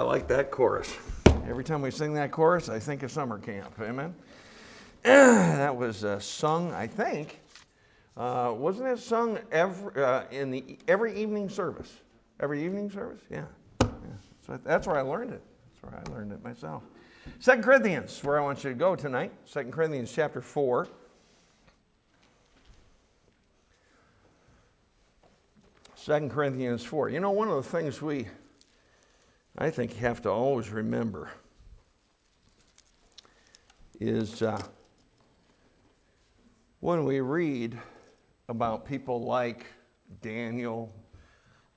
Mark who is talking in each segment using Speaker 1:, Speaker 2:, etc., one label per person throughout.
Speaker 1: I like that chorus. Every time we sing that chorus, I think of summer camp. Amen. that was uh, sung, I think. Uh, wasn't it sung every, uh, in the every evening service? Every evening service? Yeah. yeah. So that's where I learned it. That's where I learned it myself. Second Corinthians, where I want you to go tonight. Second Corinthians chapter 4. Second Corinthians 4. You know, one of the things we, I think, you have to always remember is uh, when we read about people like Daniel,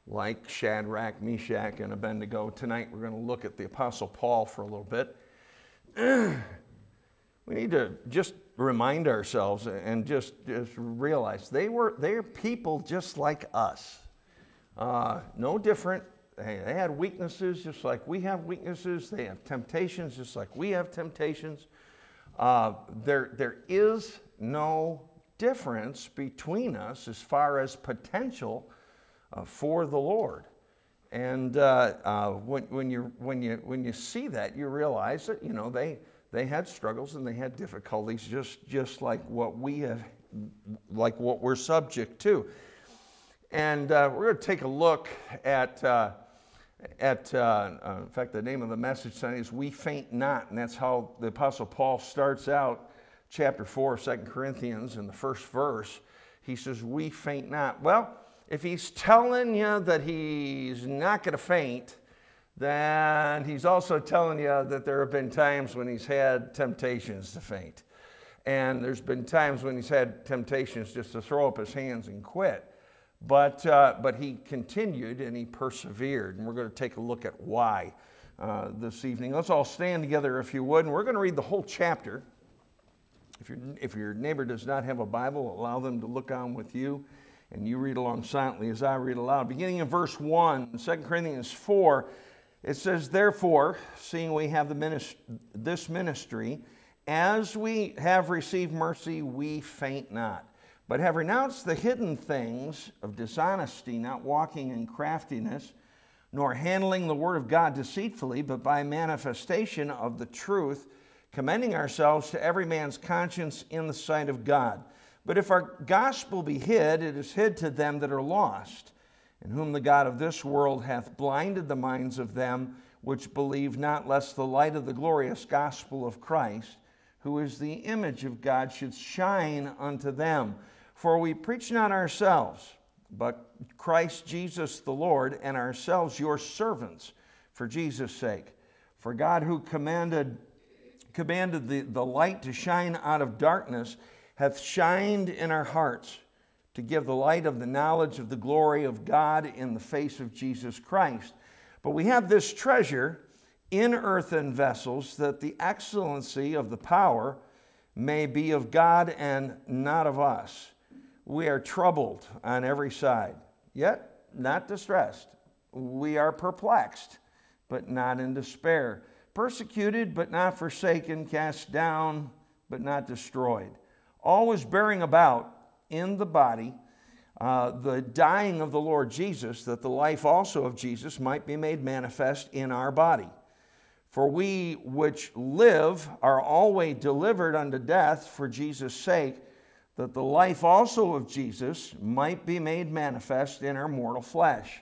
Speaker 1: like Shadrach, Meshach, and Abednego. Tonight we're going to look at the Apostle Paul for a little bit. we need to just remind ourselves and just, just realize they were they're people just like us. Uh, no different. They, they had weaknesses just like we have weaknesses. They have temptations just like we have temptations. Uh, there, there is no difference between us as far as potential uh, for the Lord. And uh, uh, when, when, you, when, you, when you see that, you realize that, you know, they, they had struggles and they had difficulties just, just like what we have, like what we're subject to. And uh, we're going to take a look at, uh, at uh, in fact, the name of the message tonight is We Faint Not. And that's how the Apostle Paul starts out chapter 4 of 2 Corinthians in the first verse. He says, We faint not. Well, if he's telling you that he's not going to faint, then he's also telling you that there have been times when he's had temptations to faint. And there's been times when he's had temptations just to throw up his hands and quit. But, uh, but he continued and he persevered. And we're going to take a look at why uh, this evening. Let's all stand together if you would. And we're going to read the whole chapter. If, if your neighbor does not have a Bible, allow them to look on with you and you read along silently as I read aloud. Beginning in verse 1, 2 Corinthians 4, it says, Therefore, seeing we have the minist- this ministry, as we have received mercy, we faint not, but have renounced the hidden things of dishonesty, not walking in craftiness, nor handling the word of God deceitfully, but by manifestation of the truth, commending ourselves to every man's conscience in the sight of God. But if our gospel be hid, it is hid to them that are lost, in whom the God of this world hath blinded the minds of them which believe not, lest the light of the glorious gospel of Christ, who is the image of God, should shine unto them. For we preach not ourselves, but Christ Jesus the Lord, and ourselves your servants for Jesus' sake. For God, who commanded, commanded the, the light to shine out of darkness, hath shined in our hearts to give the light of the knowledge of the glory of God in the face of Jesus Christ. But we have this treasure in earthen vessels that the excellency of the power may be of God and not of us. We are troubled on every side, yet not distressed. We are perplexed, but not in despair. Persecuted, but not forsaken. Cast down, but not destroyed always bearing about in the body uh, the dying of the Lord Jesus, that the life also of Jesus might be made manifest in our body. For we which live are always delivered unto death for Jesus' sake, that the life also of Jesus might be made manifest in our mortal flesh.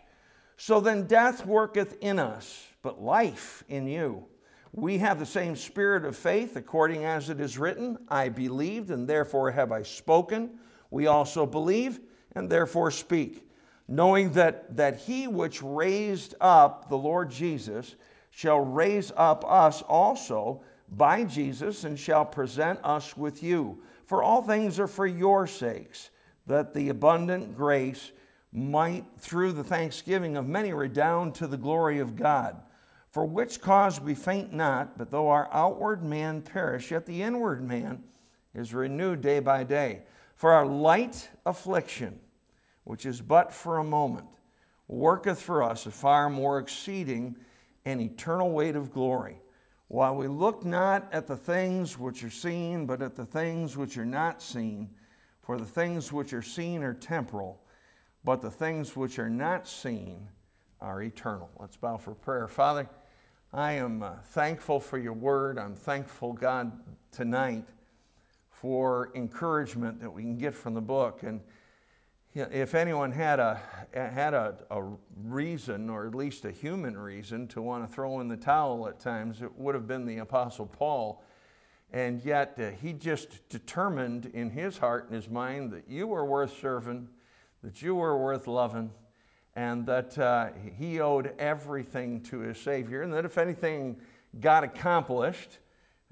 Speaker 1: So then death worketh in us, but life in you. We have the same spirit of faith, according as it is written I believed, and therefore have I spoken. We also believe, and therefore speak, knowing that, that he which raised up the Lord Jesus shall raise up us also by Jesus, and shall present us with you. For all things are for your sakes, that the abundant grace might, through the thanksgiving of many, redound to the glory of God. For which cause we faint not, but though our outward man perish, yet the inward man is renewed day by day. For our light affliction, which is but for a moment, worketh for us a far more exceeding and eternal weight of glory. While we look not at the things which are seen, but at the things which are not seen. For the things which are seen are temporal, but the things which are not seen are eternal. Let's bow for prayer. Father, I am uh, thankful for your word. I'm thankful, God, tonight for encouragement that we can get from the book. And if anyone had a had a, a, reason, or at least a human reason, to want to throw in the towel at times, it would have been the Apostle Paul. And yet uh, he just determined in his heart and his mind that you were worth serving, that you were worth loving, and that uh, he owed everything to his Savior, and that if anything got accomplished,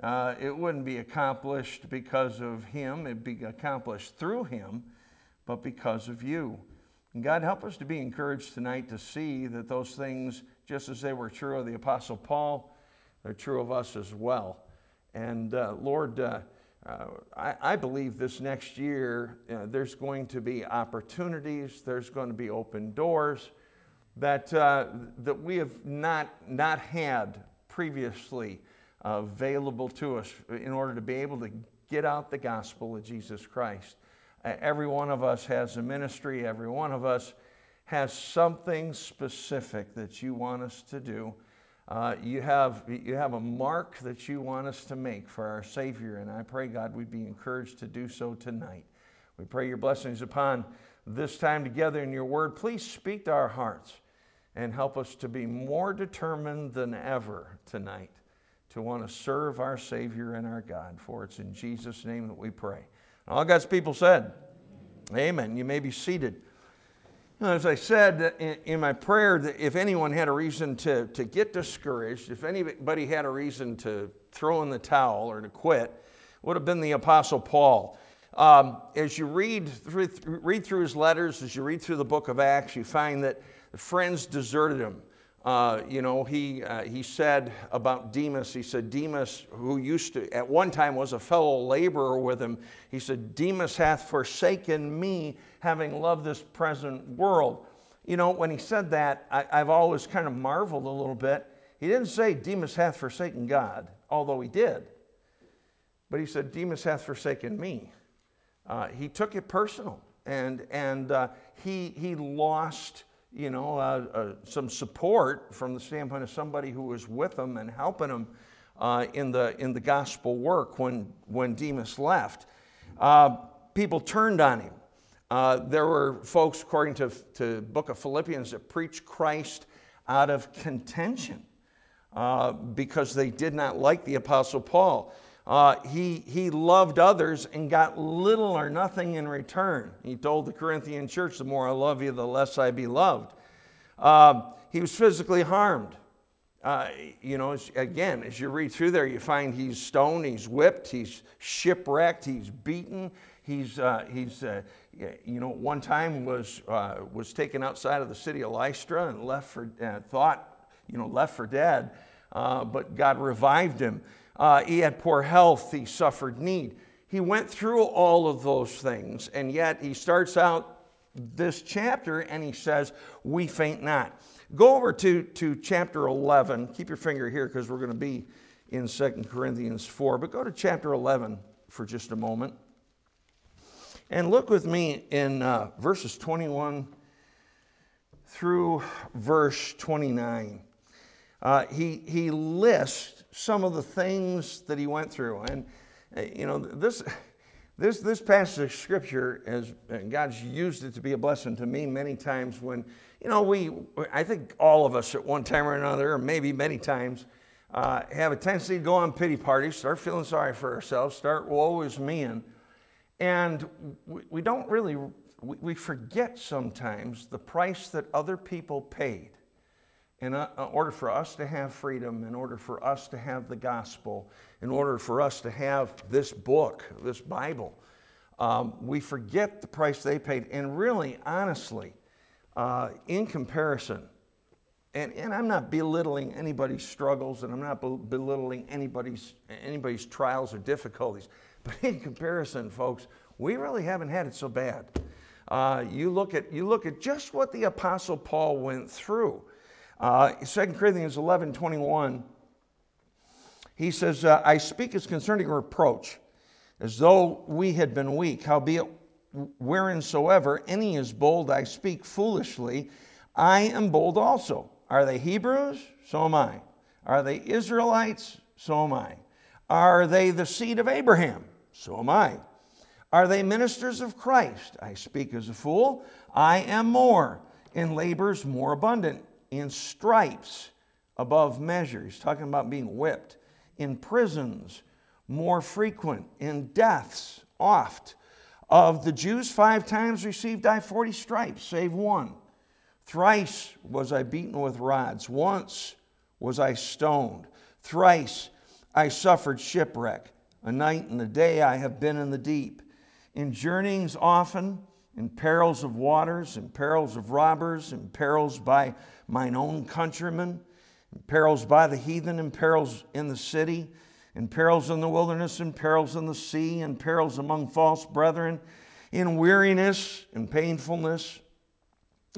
Speaker 1: uh, it wouldn't be accomplished because of him, it'd be accomplished through him, but because of you. And God, help us to be encouraged tonight to see that those things, just as they were true of the Apostle Paul, they're true of us as well. And uh, Lord, uh, uh, I, I, believe this next year uh, there's going to be opportunities, there's going to be open doors that, uh, that we have not, not had previously available to us in order to be able to get out the gospel of Jesus Christ. Every one of us has a ministry, every one of us has something specific that you want us to do. Uh, you, have, you have a mark that you want us to make for our Savior, and I pray, God, we'd be encouraged to do so tonight. We pray your blessings upon this time together in your word. Please speak to our hearts and help us to be more determined than ever tonight to want to serve our Savior and our God. For it's in Jesus' name that we pray. All God's people said, Amen. You may be seated. As I said in my prayer, that if anyone had a reason to, to get discouraged, if anybody had a reason to throw in the towel or to quit, would have been the Apostle Paul. Um, as you read through, read through his letters, as you read through the book of Acts, you find that the friends deserted him. Uh, you know, he, uh, he said about Demas, he said, Demas, who used to, at one time was a fellow laborer with him, he said, Demas hath forsaken me, having loved this present world. You know, when he said that, I, I've always kind of marveled a little bit. He didn't say, Demas hath forsaken God, although he did. But he said, Demas hath forsaken me. Uh, he took it personal, and, and uh, he, he lost you know, uh, uh, some support from the standpoint of somebody who was with them and helping them uh, in, the, in the gospel work when, when Demas left. Uh, people turned on him. Uh, there were folks, according to the book of Philippians, that preached Christ out of contention uh, because they did not like the Apostle Paul. Uh, he, he loved others and got little or nothing in return. He told the Corinthian church, The more I love you, the less I be loved. Uh, he was physically harmed. Uh, you know, again, as you read through there, you find he's stoned, he's whipped, he's shipwrecked, he's beaten. He's, uh, he's uh, you know, one time was, uh, was taken outside of the city of Lystra and left for, thought, you know, left for dead, but God revived him. Uh, he had poor health, he suffered need. He went through all of those things, and yet he starts out this chapter and he says, We faint not. Go over to, to chapter 11. Keep your finger here because we're going to be in 2 Corinthians 4. But go to chapter 11 for just a moment. And look with me in uh, verses 21 through verse 29. Uh, he, he lists some of the things that he went through. And, uh, you know, this, this, this passage of scripture, and God's used it to be a blessing to me many times when, you know, we, I think all of us at one time or another, or maybe many times, uh, have a tendency to go on pity parties, start feeling sorry for ourselves, start woe is me. And, and we, we don't really, we, we forget sometimes the price that other people paid in order for us to have freedom, in order for us to have the gospel, in order for us to have this book, this Bible, um, we forget the price they paid. And really, honestly, uh, in comparison, and, and I'm not belittling anybody's struggles and I'm not belittling anybody's, anybody's trials or difficulties, but in comparison, folks, we really haven't had it so bad. Uh, you, look at, you look at just what the Apostle Paul went through. Uh, 2 Corinthians 11 21, he says, uh, I speak as concerning reproach, as though we had been weak, howbeit whereinsoever any is bold, I speak foolishly. I am bold also. Are they Hebrews? So am I. Are they Israelites? So am I. Are they the seed of Abraham? So am I. Are they ministers of Christ? I speak as a fool. I am more, in labors more abundant, in stripes above measure. He's talking about being whipped, in prisons more frequent, in deaths oft. Of the Jews, five times received I forty stripes, save one. Thrice was I beaten with rods. Once was I stoned. Thrice I suffered shipwreck. A night and a day I have been in the deep. In journeyings often, in perils of waters, in perils of robbers, in perils by mine own countrymen, perils by the heathen, in perils in the city in perils in the wilderness, in perils in the sea, in perils among false brethren, in weariness and painfulness,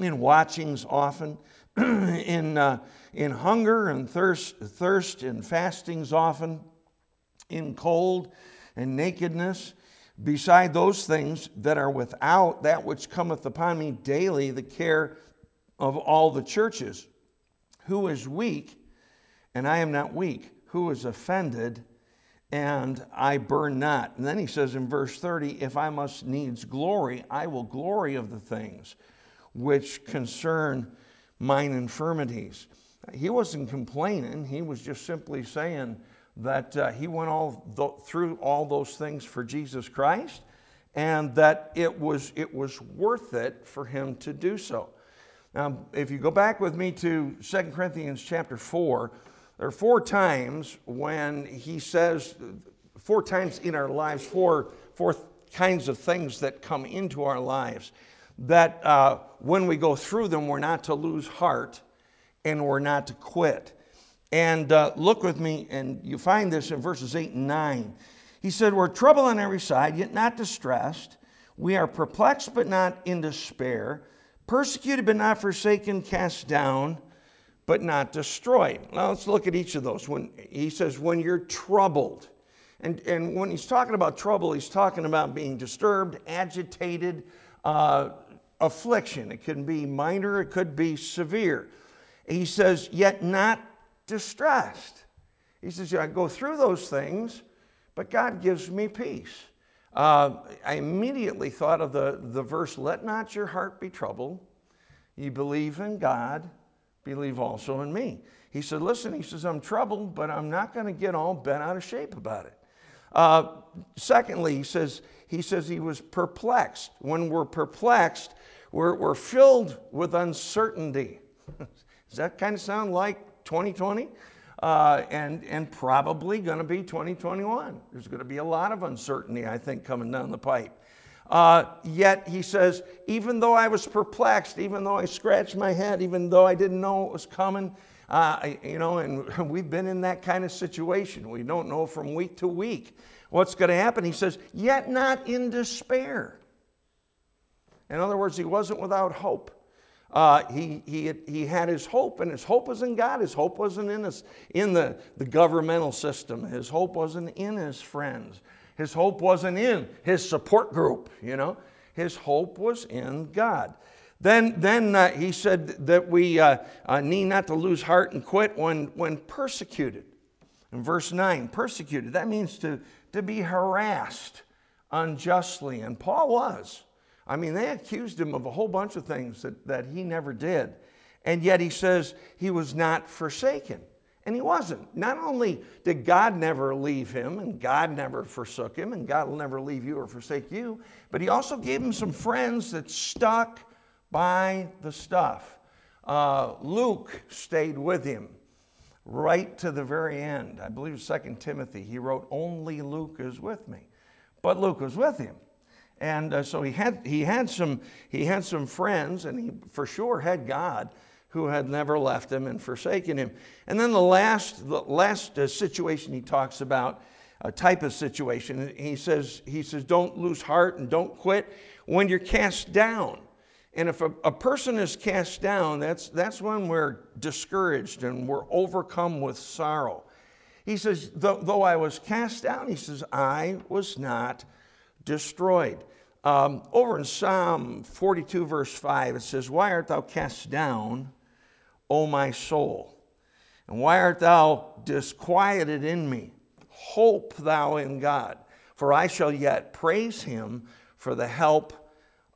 Speaker 1: in watchings often, in, uh, in hunger and thirst, thirst and fastings often, in cold and nakedness, beside those things that are without, that which cometh upon me daily, the care of all the churches. Who is weak, and I am not weak? Who is offended, and I burn not. And then he says in verse 30 If I must needs glory, I will glory of the things which concern mine infirmities. He wasn't complaining, he was just simply saying that uh, he went all th- through all those things for Jesus Christ and that it was, it was worth it for him to do so. Now, if you go back with me to 2 Corinthians chapter 4, there are four times when he says, four times in our lives, four, four kinds of things that come into our lives that uh, when we go through them, we're not to lose heart and we're not to quit. And uh, look with me, and you find this in verses 8 and 9. He said, We're troubled on every side, yet not distressed. We are perplexed, but not in despair. Persecuted, but not forsaken, cast down but not destroyed. Now let's look at each of those. When he says, when you're troubled, and, and when he's talking about trouble, he's talking about being disturbed, agitated, uh, affliction. It can be minor, it could be severe. He says, yet not distressed. He says, I go through those things, but God gives me peace. Uh, I immediately thought of the, the verse, Let not your heart be troubled. You believe in God, believe also in me. He said, Listen, he says, I'm troubled, but I'm not going to get all bent out of shape about it. Uh, secondly, he says, he says he was perplexed. When we're perplexed, we're, we're filled with uncertainty. Does that kind of sound like 2020? Uh, and, and probably going to be 2021. There's going to be a lot of uncertainty, I think, coming down the pipe. Uh, yet he says, even though I was perplexed, even though I scratched my head, even though I didn't know it was coming, uh, I, you know, and we've been in that kind of situation. We don't know from week to week what's going to happen. He says, yet not in despair. In other words, he wasn't without hope. Uh, he, he, he had his hope, and his hope was in God. His hope wasn't in, his, in the, the governmental system. His hope wasn't in his friends. His hope wasn't in his support group, you know. His hope was in God. Then, then uh, he said that we uh, uh, need not to lose heart and quit when, when persecuted. In verse 9, persecuted, that means to, to be harassed unjustly. And Paul was. I mean, they accused him of a whole bunch of things that, that he never did. And yet he says he was not forsaken. And he wasn't. Not only did God never leave him, and God never forsook him, and God will never leave you or forsake you, but he also gave him some friends that stuck by the stuff. Uh, Luke stayed with him right to the very end. I believe 2 Timothy, he wrote, Only Luke is with me. But Luke was with him. And uh, so he had, he, had some, he had some friends, and he for sure had God who had never left him and forsaken him. And then the last, the last uh, situation he talks about, a type of situation, he says, he says, don't lose heart and don't quit when you're cast down. And if a, a person is cast down, that's, that's when we're discouraged and we're overcome with sorrow. He says, though, though I was cast down, he says, I was not destroyed. Um, over in Psalm 42, verse 5, it says, Why art thou cast down? O my soul. And why art thou disquieted in me? Hope thou in God, for I shall yet praise him for the help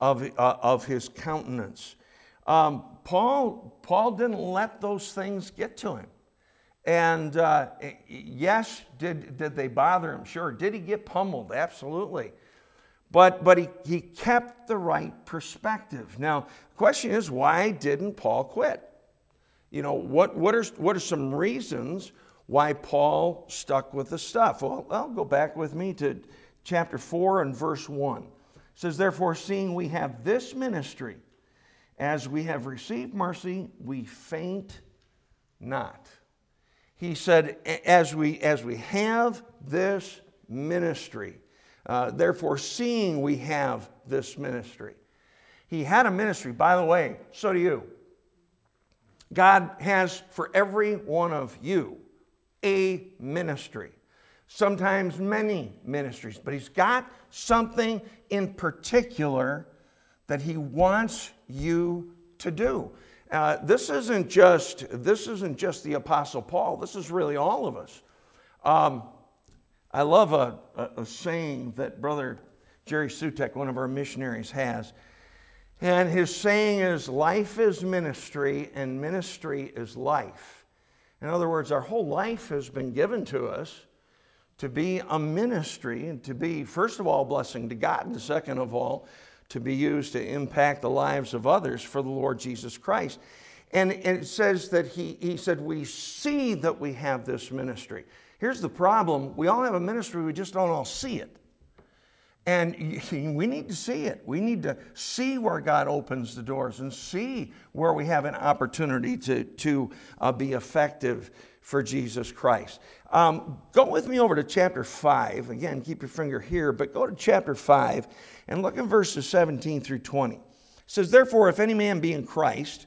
Speaker 1: of, uh, of his countenance. Um, Paul, Paul didn't let those things get to him. And uh, yes, did, did they bother him? Sure. Did he get pummeled? Absolutely. But, but he, he kept the right perspective. Now, the question is, why didn't Paul quit? You know, what, what, are, what are some reasons why Paul stuck with the stuff? Well, I'll go back with me to chapter 4 and verse 1. It says, Therefore, seeing we have this ministry, as we have received mercy, we faint not. He said, as we, as we have this ministry, uh, therefore, seeing we have this ministry. He had a ministry, by the way, so do you. God has for every one of you a ministry, sometimes many ministries, but He's got something in particular that He wants you to do. Uh, this isn't just this isn't just the Apostle Paul. This is really all of us. Um, I love a, a, a, saying that Brother Jerry Sutek, one of our missionaries, has. And his saying is, Life is ministry, and ministry is life. In other words, our whole life has been given to us to be a ministry and to be, first of all, a blessing to God, and second of all, to be used to impact the lives of others for the Lord Jesus Christ. And it says that he, he said, We see that we have this ministry. Here's the problem we all have a ministry, we just don't all see it. And we need to see it. We need to see where God opens the doors and see where we have an opportunity to, to uh, be effective for Jesus Christ. Um, go with me over to chapter 5. Again, keep your finger here, but go to chapter 5 and look at verses 17 through 20. It says, Therefore, if any man be in Christ,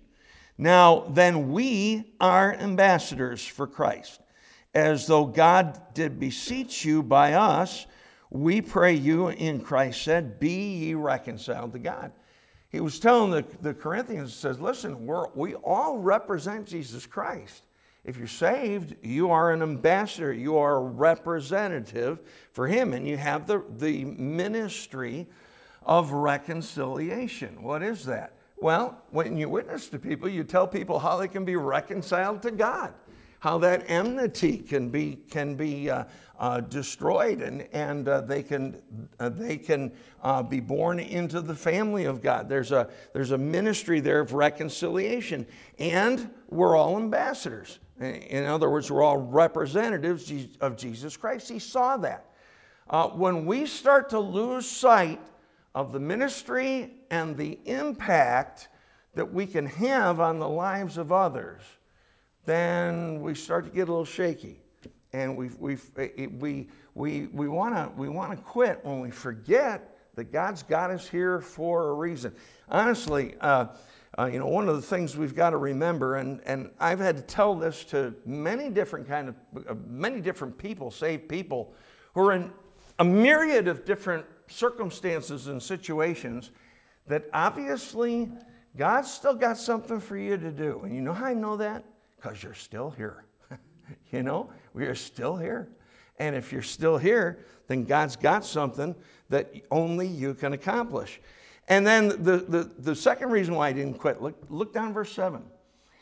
Speaker 1: Now then we are ambassadors for Christ, as though God did beseech you by us we pray you in Christ said, Be ye reconciled to God. He was telling the, the Corinthians, says, Listen, we're, we all represent Jesus Christ. If you're saved, you are an ambassador, you are a representative for Him, and you have the, the ministry of reconciliation. What is that? Well, when you witness to people, you tell people how they can be reconciled to God how that enmity can be, can be uh, uh, destroyed and, and uh, they can, uh, they can uh, be born into the family of God. There's a, there's a ministry there of reconciliation. And we're all ambassadors. In other words, we're all representatives of Jesus Christ. He saw that. Uh, when we start to lose sight of the ministry and the impact that we can have on the lives of others, then we start to get a little shaky. And we, we, we, we, we want to we wanna quit when we forget that God's got us here for a reason. Honestly, uh, uh, you know, one of the things we've got to remember, and, and I've had to tell this to many different kind of, uh, many different people, saved people, who are in a myriad of different circumstances and situations that obviously God's still got something for you to do. And you know how I know that? Because you're still here. you know, we are still here. And if you're still here, then God's got something that only you can accomplish. And then the, the, the second reason why I didn't quit, look, look down verse 7.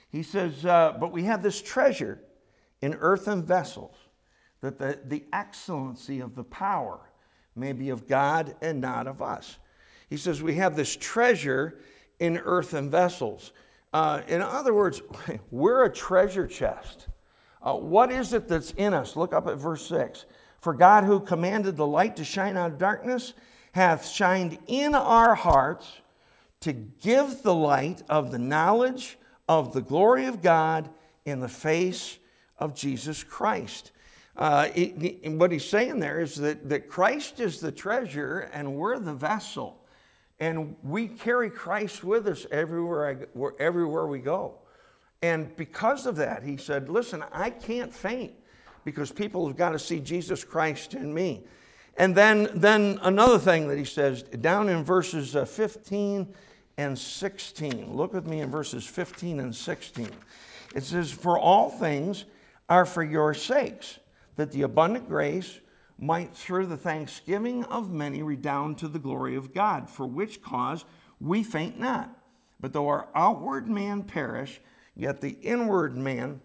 Speaker 1: He says, uh, But we have this treasure in earthen vessels, that the, the excellency of the power may be of God and not of us. He says, We have this treasure in earthen vessels. Uh, in other words, we're a treasure chest. Uh, what is it that's in us? Look up at verse 6. For God, who commanded the light to shine out of darkness, hath shined in our hearts to give the light of the knowledge of the glory of God in the face of Jesus Christ. Uh, what he's saying there is that, that Christ is the treasure and we're the vessel. And we carry Christ with us everywhere, I, everywhere we go. And because of that, he said, Listen, I can't faint because people have got to see Jesus Christ in me. And then, then another thing that he says down in verses uh, 15 and 16. Look with me in verses 15 and 16. It says, For all things are for your sakes, that the abundant grace might through the thanksgiving of many redound to the glory of God, for which cause we faint not. But though our outward man perish, yet the inward man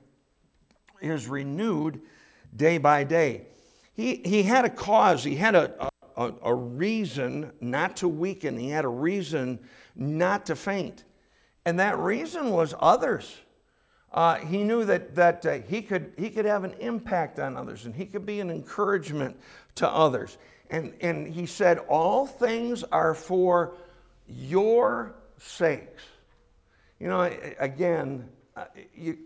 Speaker 1: is renewed day by day. He, he had a cause, he had a, a, a reason not to weaken, he had a reason not to faint. And that reason was others. Uh, he knew that, that uh, he, could, he could have an impact on others and he could be an encouragement to others. And, and he said, All things are for your sakes. You know, again, uh, you,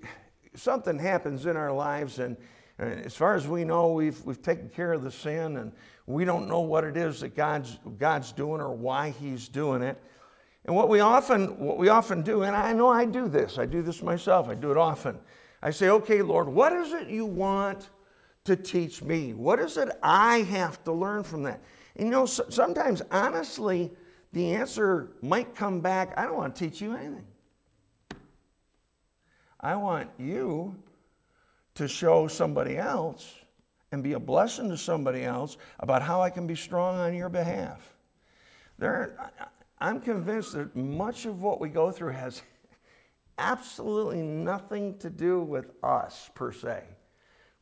Speaker 1: something happens in our lives, and, and, as far as we know, we've, we've taken care of the sin, and we don't know what it is that God's, God's doing or why He's doing it. And what we often what we often do, and I know I do this, I do this myself, I do it often. I say, okay, Lord, what is it you want to teach me? What is it I have to learn from that? And you know, sometimes honestly, the answer might come back, I don't want to teach you anything. I want you to show somebody else and be a blessing to somebody else about how I can be strong on your behalf. There, I'm convinced that much of what we go through has absolutely nothing to do with us per se,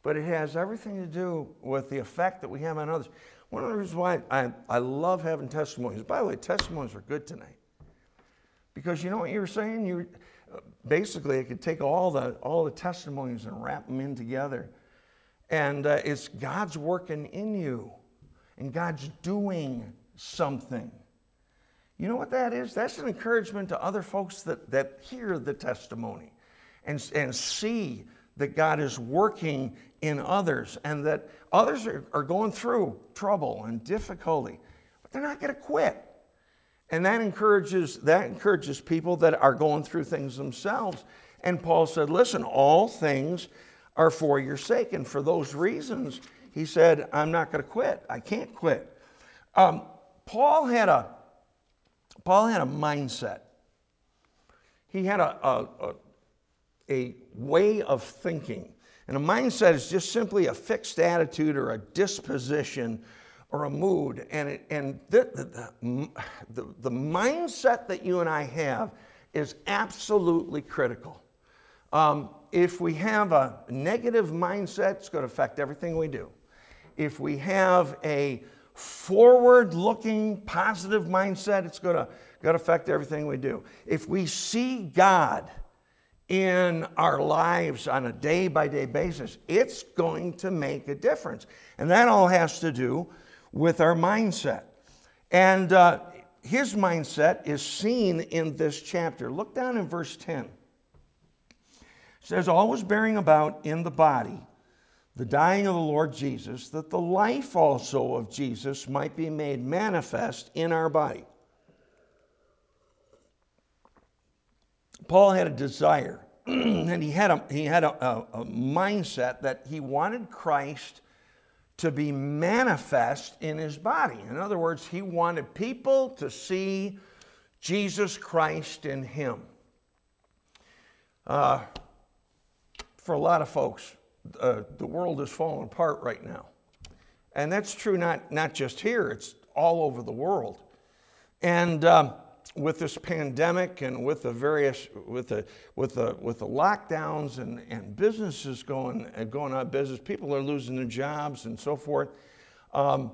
Speaker 1: but it has everything to do with the effect that we have on others. One of the reasons why I, I love having testimonies, by the way, testimonies are good tonight. Because you know what you're saying? You basically, I could take all the, all the testimonies and wrap them in together. And uh, it's God's working in you, and God's doing something. You know what that is? That's an encouragement to other folks that, that hear the testimony and, and see that God is working in others and that others are, are going through trouble and difficulty, but they're not going to quit. And that encourages, that encourages people that are going through things themselves. And Paul said, Listen, all things are for your sake. And for those reasons, he said, I'm not going to quit. I can't quit. Um, Paul had a Paul had a mindset. He had a, a, a, a way of thinking. And a mindset is just simply a fixed attitude or a disposition or a mood. And, it, and the, the, the, the, mindset that you and I have is absolutely critical. Um, if we have a negative mindset, it's going to affect everything we do. If we have a forward looking, positive mindset, it's going to, going to affect everything we do. If we see God in our lives on a day by day basis, it's going to make a difference. And that all has to do with our mindset. And uh, his mindset is seen in this chapter. Look down in verse 10. It says, Always bearing about in the body the dying of the Lord Jesus, that the life also of Jesus might be made manifest in our body. Paul had a desire, and he had a, he had a, a, a mindset that he wanted Christ to be manifest in his body. In other words, he wanted people to see Jesus Christ in him. Uh, for a lot of folks, uh, the world is falling apart right now. And that's true not, not just here, it's all over the world. And um, with this pandemic and with the various, with the, with the, with the lockdowns and, and businesses going, uh, going out of business, people are losing their jobs and so forth. Um,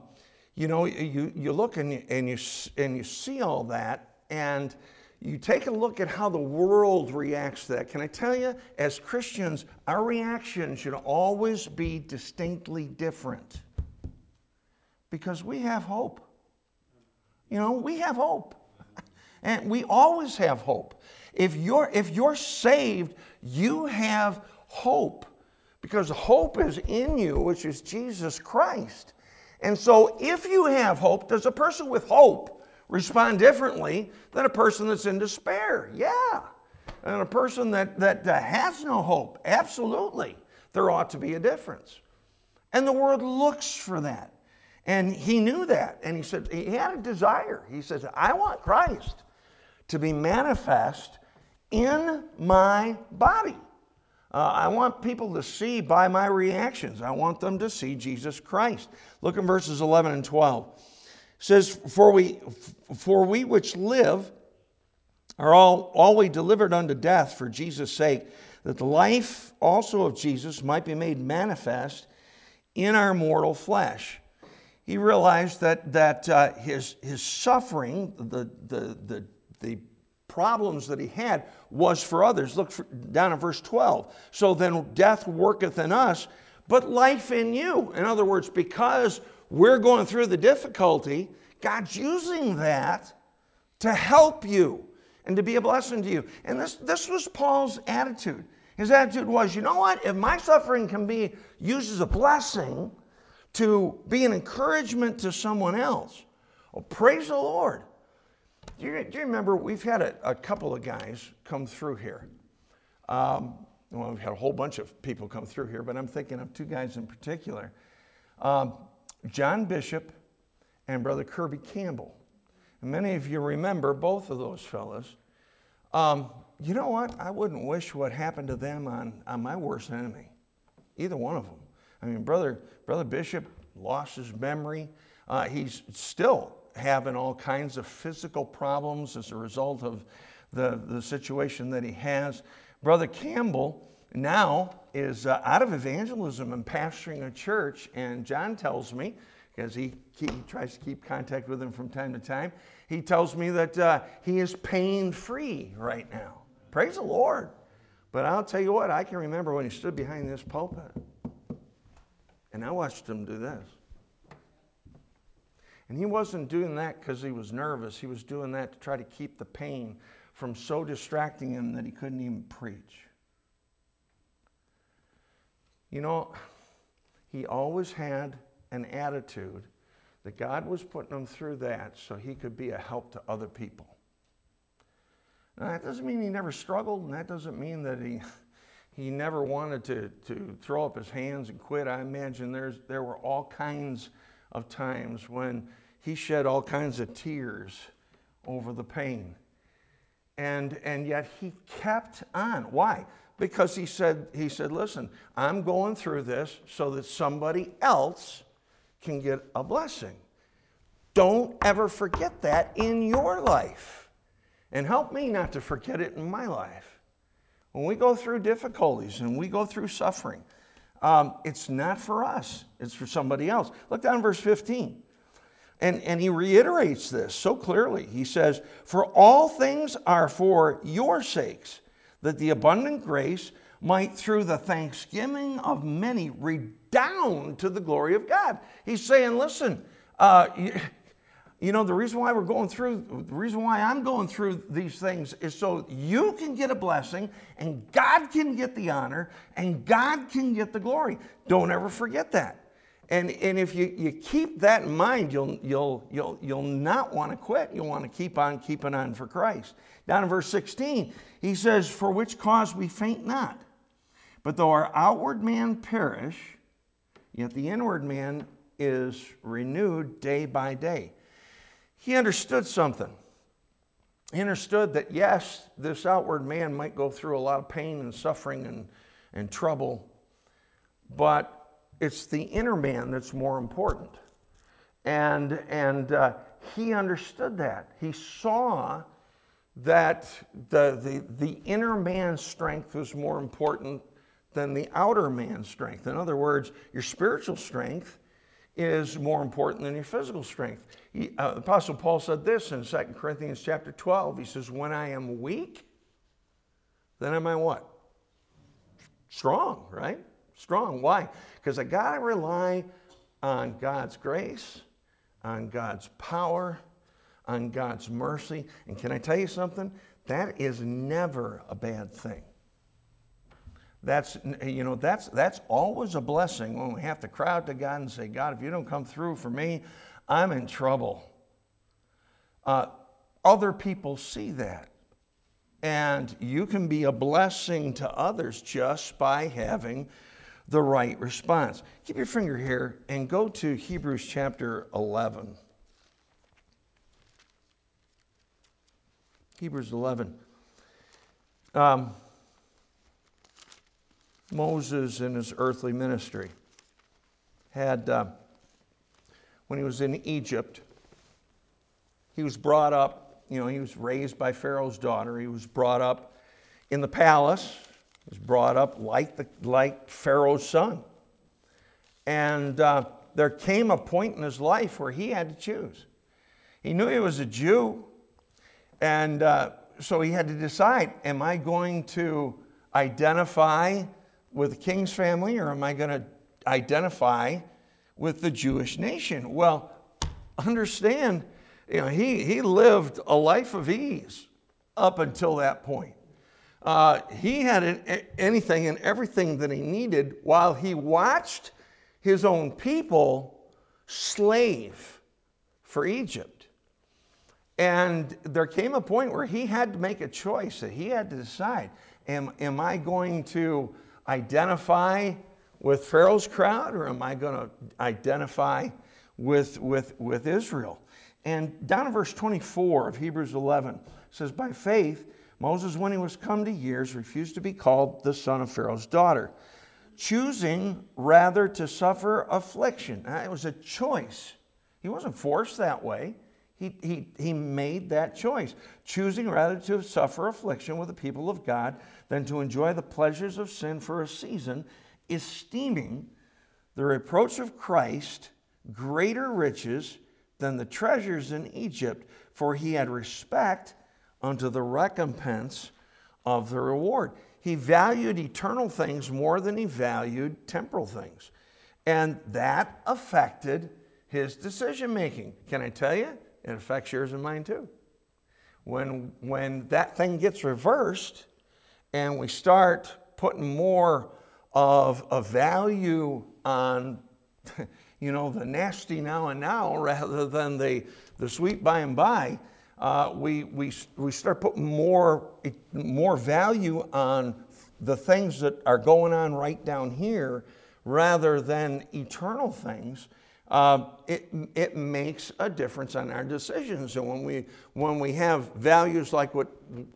Speaker 1: you know, you, you look and you, and, you, and you see all that, and you take a look at how the world reacts to that. Can I tell you, as Christians, our reaction should always be distinctly different because we have hope. You know, we have hope. And we always have hope. If you're, if you're saved, you have hope because hope is in you, which is Jesus Christ. And so, if you have hope, does a person with hope respond differently than a person that's in despair? Yeah. And a person that, that has no hope, absolutely. There ought to be a difference. And the world looks for that. And he knew that. And he said, he had a desire. He says, I want Christ to be manifest in my body. Uh, I want people to see by my reactions. I want them to see Jesus Christ. Look in verses 11 and 12. Says, For we, for we which live are all always delivered unto death for Jesus' sake, that the life also of Jesus might be made manifest in our mortal flesh. He realized that, that uh, his, his suffering, the, the, the, the problems that he had was for others. Look for, down in verse 12. So then death worketh in us, but life in you. In other words, because we're going through the difficulty, God's using that to help you and to be a blessing to you. And this, this was Paul's attitude. His attitude was, you know what? If my suffering can be used as a blessing to be an encouragement to someone else, well, praise the Lord. Do you, do you remember we've had a, a, couple of guys come through here? Um, well, we've had a whole bunch of people come through here, but I'm thinking of two guys in particular um, John Bishop and Brother Kirby Campbell. And many of you remember both of those fellows. Um, you know what? I wouldn't wish what happened to them on, on my worst enemy, either one of them. I mean, Brother, Brother Bishop lost his memory. Uh, he's still having all kinds of physical problems as a result of the, the situation that he has. Brother Campbell now is uh, out of evangelism and pastoring a church, and John tells me, because he, he tries to keep contact with him from time to time, he tells me that uh, he is pain free right now. Praise the Lord. But I'll tell you what, I can remember when he stood behind this pulpit, and I watched him do this. And he wasn't doing that because he was nervous. He was doing that to try to keep the pain from so distracting him that he couldn't even preach. You know, he always had an attitude that God was putting him through that so he could be a help to other people. Now, that doesn't mean he never struggled, and that doesn't mean that he, he never wanted to, to throw up his hands and quit. I imagine there's, there were all kinds of times when he shed all kinds of tears over the pain. And, and yet he kept on. Why? Because he said, he said, listen, I'm going through this so that somebody else can get a blessing. Don't ever forget that in your life. And help me not to forget it in my life. When we go through difficulties and we go through suffering, um, it's not for us, it's for somebody else. Look down verse 15. And, and he reiterates this so clearly. He says, For all things are for your sakes, that the abundant grace might, through the thanksgiving of many, redound to the glory of God. He's saying, Listen, uh, you, you know, the reason why we're going through, the reason why I'm going through these things is so you can get a blessing and God can get the honor and God can get the glory. Don't ever forget that. And, if you, you keep that in mind, you'll, you'll, you'll, you'll not want to quit. You'll want to keep on keeping on for Christ. Down in verse 16, he says, For which cause we faint not. But though our outward man perish, yet the inward man is renewed day by day. He understood something. He understood that, yes, this outward man might go through a lot of pain and suffering and, and trouble, but it's the inner man that's more important. And, and uh, he understood that. He saw that the, the, the inner man's strength was more important than the outer man's strength. In other words, your spiritual strength is more important than your physical strength. He, uh, Apostle Paul said this in 2 Corinthians chapter 12. He says, When I am weak, then am I what? Strong, right? Strong. Why? Because I got to rely on God's grace, on God's power, on God's mercy. And can I tell you something? That is never a bad thing. That's, you know, that's, that's always a blessing when we have to cry out to God and say, God, if you don't come through for me, I'm in trouble. Uh, other people see that. And you can be a blessing to others just by having the right response. Keep your finger here and go to Hebrews chapter 11. Hebrews 11. Um, Moses in his earthly ministry had, uh, when he was in Egypt, he was brought up, you know, he was raised by Pharaoh's daughter. He was brought up in the palace, was brought up like, the, like Pharaoh's son. And uh, there came a point in his life where he had to choose. He knew he was a Jew, and uh, so he had to decide am I going to identify with the king's family or am I going to identify with the Jewish nation? Well, understand, you know, he, he lived a life of ease up until that point. Uh, he had an, anything and everything that he needed while he watched his own people slave for Egypt. And there came a point where he had to make a choice that he had to decide am, am I going to identify with Pharaoh's crowd or am I going to identify with, with, with Israel? And down in verse 24 of Hebrews 11 says, By faith, Moses, when he was come to years, refused to be called the son of Pharaoh's daughter, choosing rather to suffer affliction. Now, it was a choice. He wasn't forced that way. He, he, he made that choice, choosing rather to suffer affliction with the people of God than to enjoy the pleasures of sin for a season, esteeming the reproach of Christ greater riches than the treasures in Egypt, for he had respect unto the recompense of the reward. He valued eternal things more than he valued temporal things. And that affected his decision making. Can I tell you? It affects yours and mine too. When, when that thing gets reversed, and we start putting more of a value on, you know, the nasty now and now rather than the, the sweet by and by, uh, we, we, we start putting more, more value on the things that are going on right down here rather than eternal things. Uh, it, it makes a difference on our decisions. And when we, when we have values like what,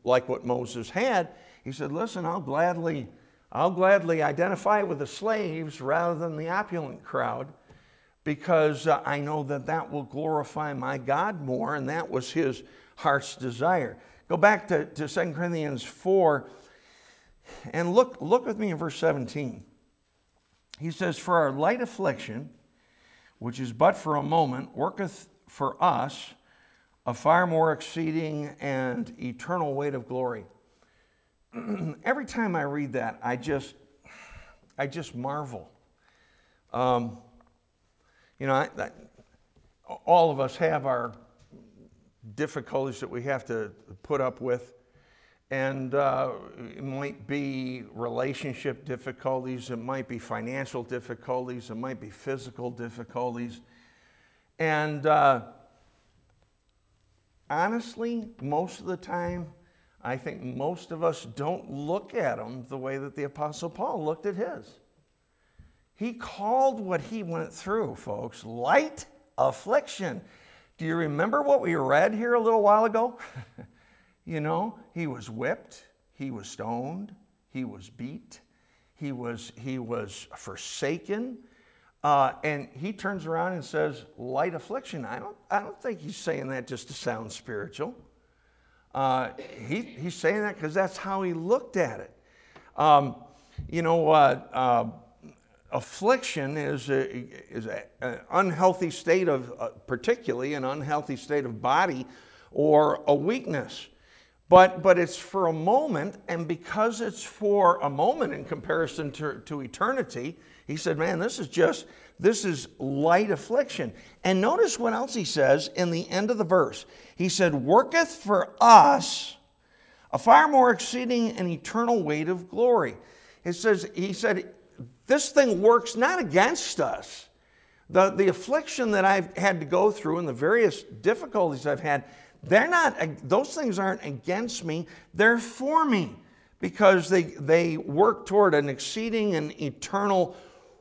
Speaker 1: like what Moses had, he said, listen, I'll gladly, I'll gladly identify with the slaves rather than the opulent crowd because uh, I know that that will glorify my God more, and that was his heart's desire. Go back to, to 2 Corinthians 4 and look, look with me in verse 17. He says, For our light affliction, which is but for a moment, worketh for us a far more exceeding and eternal weight of glory. every time I read that, I just, I just marvel. Um, you know, I, I, all of us have our difficulties that we have to put up with. And uh, it might be relationship difficulties, it might be financial difficulties, it might be physical difficulties. And uh, honestly, most of the time, I think most of us don't look at them the way that the Apostle Paul looked at his. He called what he went through, folks, light affliction. Do you remember what we read here a little while ago? you know, he was whipped, he was stoned, he was beat, he was, he was forsaken. Uh, and he turns around and says, light affliction. I don't, I don't think he's saying that just to sound spiritual. Uh, he, he's saying that because that's how he looked at it. Um, you know, uh, affliction is, is a, an unhealthy state of, uh, particularly an unhealthy state of body or a weakness. But, but it's for a moment, and because it's for a moment in comparison to, to eternity, he said, Man, this is just, this is light affliction. And notice what else he says in the end of the verse. He said, Worketh for us a far more exceeding and eternal weight of glory. It says, he said, this thing works not against us. The, the affliction that I've had to go through and the various difficulties I've had, they're not, those things aren't against me, they're for me because they, they work toward an exceeding and eternal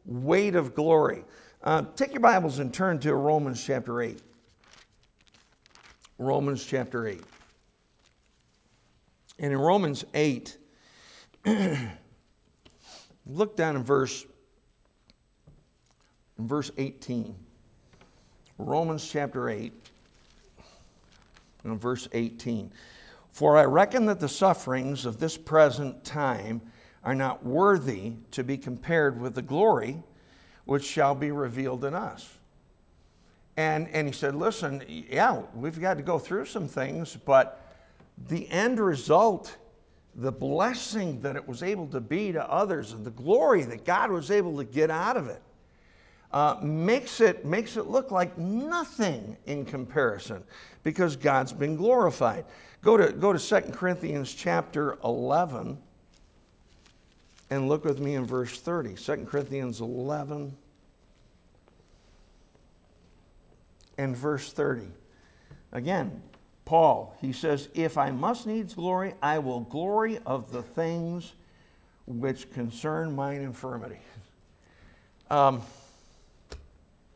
Speaker 1: weight of glory. Uh, take your Bibles and turn to Romans chapter 8. Romans chapter 8. And in Romans 8, look down in verse, in verse 18. Romans chapter 8 and verse 18. For I reckon that the sufferings of this present time are not worthy to be compared with the glory which shall be revealed in us. And, and he said, Listen, yeah, we've got to go through some things, but the end result, the blessing that it was able to be to others, and the glory that God was able to get out of it, uh, makes, it makes it look like nothing in comparison because God's been glorified. Go to, go to 2 Corinthians chapter 11 and look with me in verse 30. 2 Corinthians 11 and verse 30. Again, Paul, he says, If I must needs glory, I will glory of the things which concern mine infirmity. Um,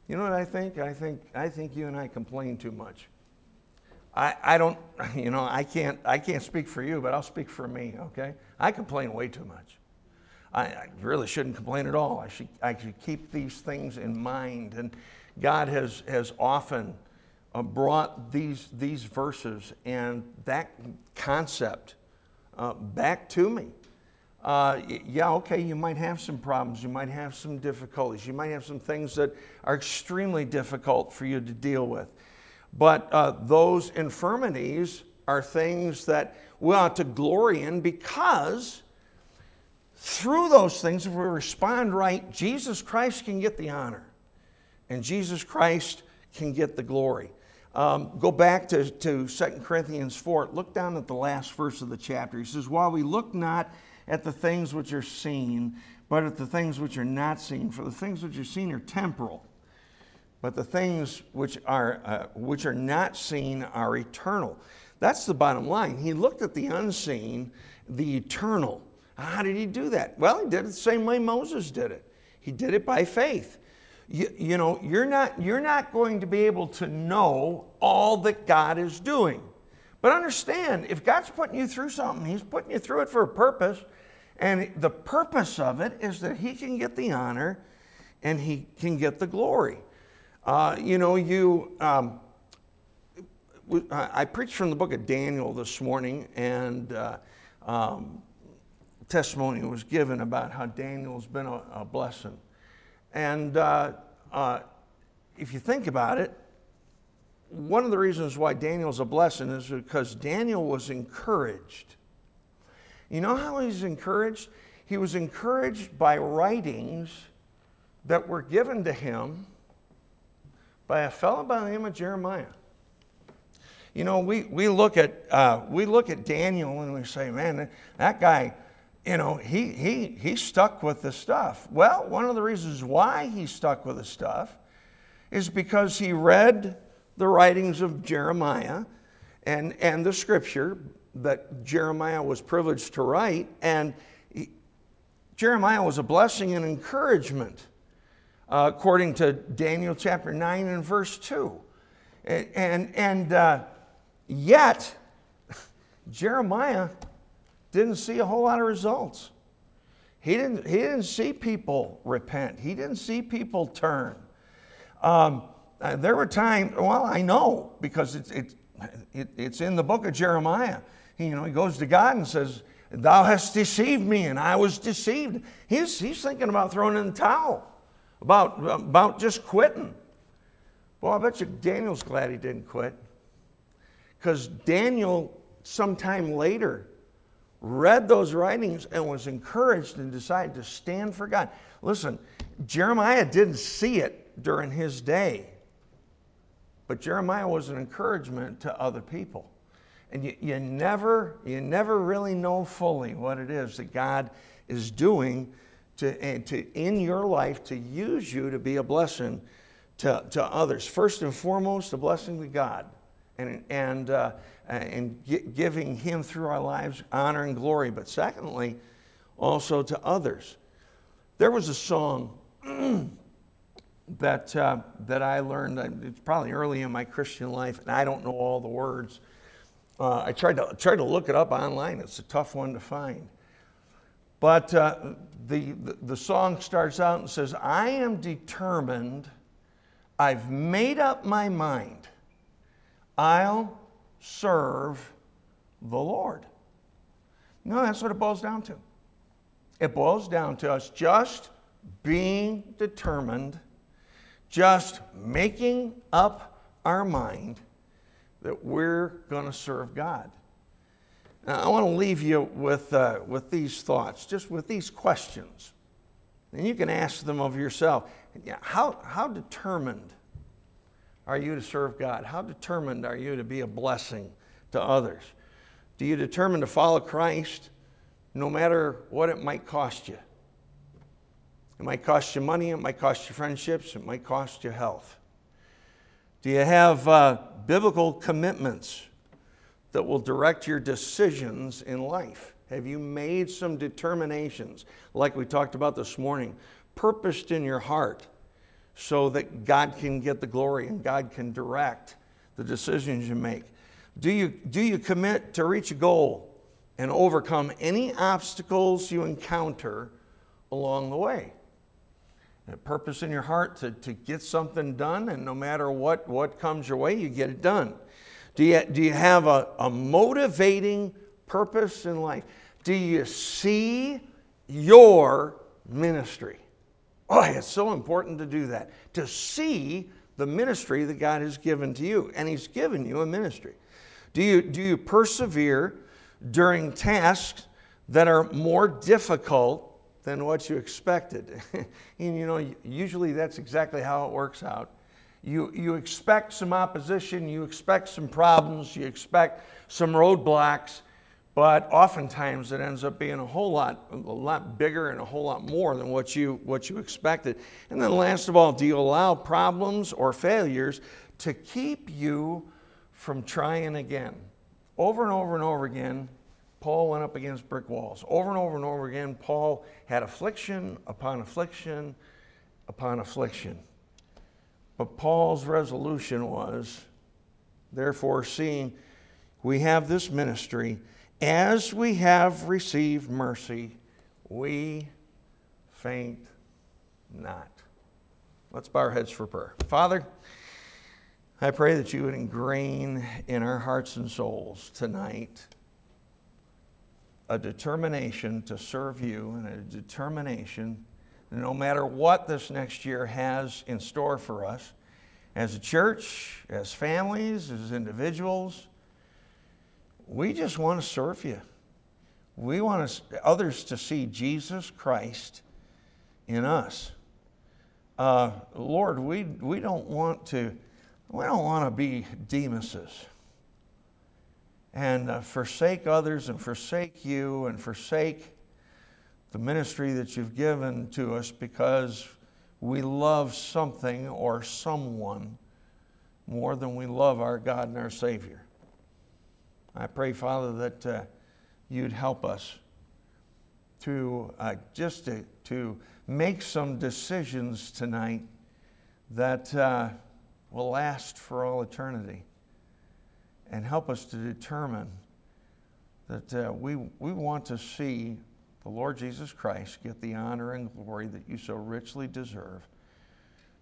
Speaker 1: you know what I think? I think I think you and I complain too much. I, I don't, you know, I can't, I can't speak for you, but I'll speak for me, okay? I complain way too much. I, I really shouldn't complain at all. I should, I should keep these things in mind. And God has, has often uh, brought these, these verses and that concept uh, back to me. Uh, yeah, okay, you might have some problems, you might have some difficulties, you might have some things that are extremely difficult for you to deal with. But uh, those infirmities are things that we ought to glory in because through those things, if we respond right, Jesus Christ can get the honor and Jesus Christ can get the glory. Um, go back to, to 2 Corinthians 4. Look down at the last verse of the chapter. He says, While we look not at the things which are seen, but at the things which are not seen, for the things which are seen are temporal but the things which are, uh, which are not seen are eternal. That's the bottom line. He looked at the unseen, the eternal. How did he do that? Well, he did it the same way Moses did it. He did it by faith. You, you know, you're not, you're not going to be able to know all that God is doing. But understand, if God's putting you through something, He's putting you through it for a purpose. And the purpose of it is that He can get the honor and He can get the glory. Uh, you know, you, um, I preached from the book of Daniel this morning, and uh, um, testimony was given about how Daniel's been a, a blessing. And uh, uh, if you think about it, one of the reasons why Daniel's a blessing is because Daniel was encouraged. You know how he's encouraged? He was encouraged by writings that were given to him by a fellow by the name of Jeremiah. You know, we, we, look at, uh, we look at Daniel and we say, man, that guy, you know, he, he, he stuck with the stuff. Well, one of the reasons why he stuck with the stuff is because he read the writings of Jeremiah and, and the scripture that Jeremiah was privileged to write. And he, Jeremiah was a blessing and encouragement uh, according to Daniel chapter 9 and verse 2. And, and, and uh, yet, Jeremiah didn't see a whole lot of results. He didn't, he didn't see people repent, he didn't see people turn. Um, uh, there were times, well, I know because it's, it, it, it's in the book of Jeremiah. He, you know, he goes to God and says, Thou hast deceived me, and I was deceived. He's, he's thinking about throwing in the towel about, about just quitting. Well, I bet you Daniel's glad he didn't quit. Because Daniel, sometime later, read those writings and was encouraged and decided to stand for God. Listen, Jeremiah didn't see it during his day, but Jeremiah was an encouragement to other people. And you, you, never, you never really know fully what it is that God is doing to, eh, to, in your life to use you to be a blessing to, to others. First and foremost, a blessing to God and, and, uh, and giving Him through our lives honor and glory. But secondly, also to others. There was a song that, uh, that I learned, uh, it's probably early in my Christian life, and I don't know all the words. Uh, I tried to, tried to look it up online. It's a tough one to find. But uh, the, the, the song starts out and says, I am determined, I've made up my mind, I'll serve the Lord. No, that's what it boils down to. It boils down to us just being determined, just making up our mind that we're going to serve God. Now, I want to leave you with, uh, with these thoughts, just with these questions. And you can ask them of yourself. How, how determined are you to serve God? How determined are you to be a blessing to others? Do you determine to follow Christ no matter what it might cost you? It might cost you money, it might cost you friendships, it might cost you health. Do you have uh, biblical commitments that will direct your decisions in life? Have you made some determinations, like we talked about this morning, purposed in your heart so that God can get the glory and God can direct the decisions you make? Do you, do you commit to reach a goal and overcome any obstacles you encounter along the way? A purpose in your heart to, to get something done, and no matter what, what comes your way, you get it done. Do you, do you have a, a motivating purpose in life? Do you see your ministry? Oh, it's so important to do that. To see the ministry that God has given to you, and He's given you a ministry. Do you, do you persevere during tasks that are more difficult than what you expected. and you know, usually that's exactly how it works out. You, you expect some opposition, you expect some problems, you expect some roadblocks, but oftentimes it ends up being a whole lot, a lot bigger and a whole lot more than what you, what you expected. And then last of all, do you allow problems or failures to keep you from trying again? Over and over and over again, Paul went up against brick walls. Over and over and over again, Paul had affliction upon affliction upon affliction. But Paul's resolution was, therefore, seeing we have this ministry, as we have received mercy, we faint not. Let's bow our heads for prayer. Father, I pray that you would ingrain in our hearts and souls tonight a determination to serve you and a determination no matter what this next year has in store for us as a church, as families, as individuals, we just want to serve you. We want others to see Jesus Christ in us. Uh, Lord, we, we don't want to we don't want to be Demas's and uh, forsake others and forsake you and forsake the ministry that you've given to us because we love something or someone more than we love our God and our Savior. I pray, Father, that uh, you'd help us to uh, just to, to make some decisions tonight that uh, will last for all eternity and help us to determine that uh, we, we want to see the Lord Jesus Christ get the honor and glory that you so richly deserve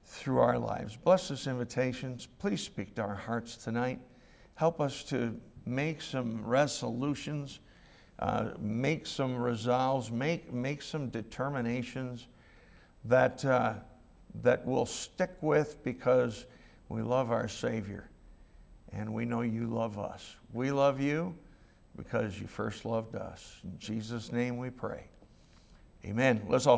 Speaker 1: through our lives. Bless this invitation. Please speak to our hearts tonight. Help us to make some resolutions, uh, make some resolves, make, make some determinations that, uh, that we'll stick with because we love our Savior and we know you love us. We love you because you first loved us. In Jesus' name we pray. Amen. Let's all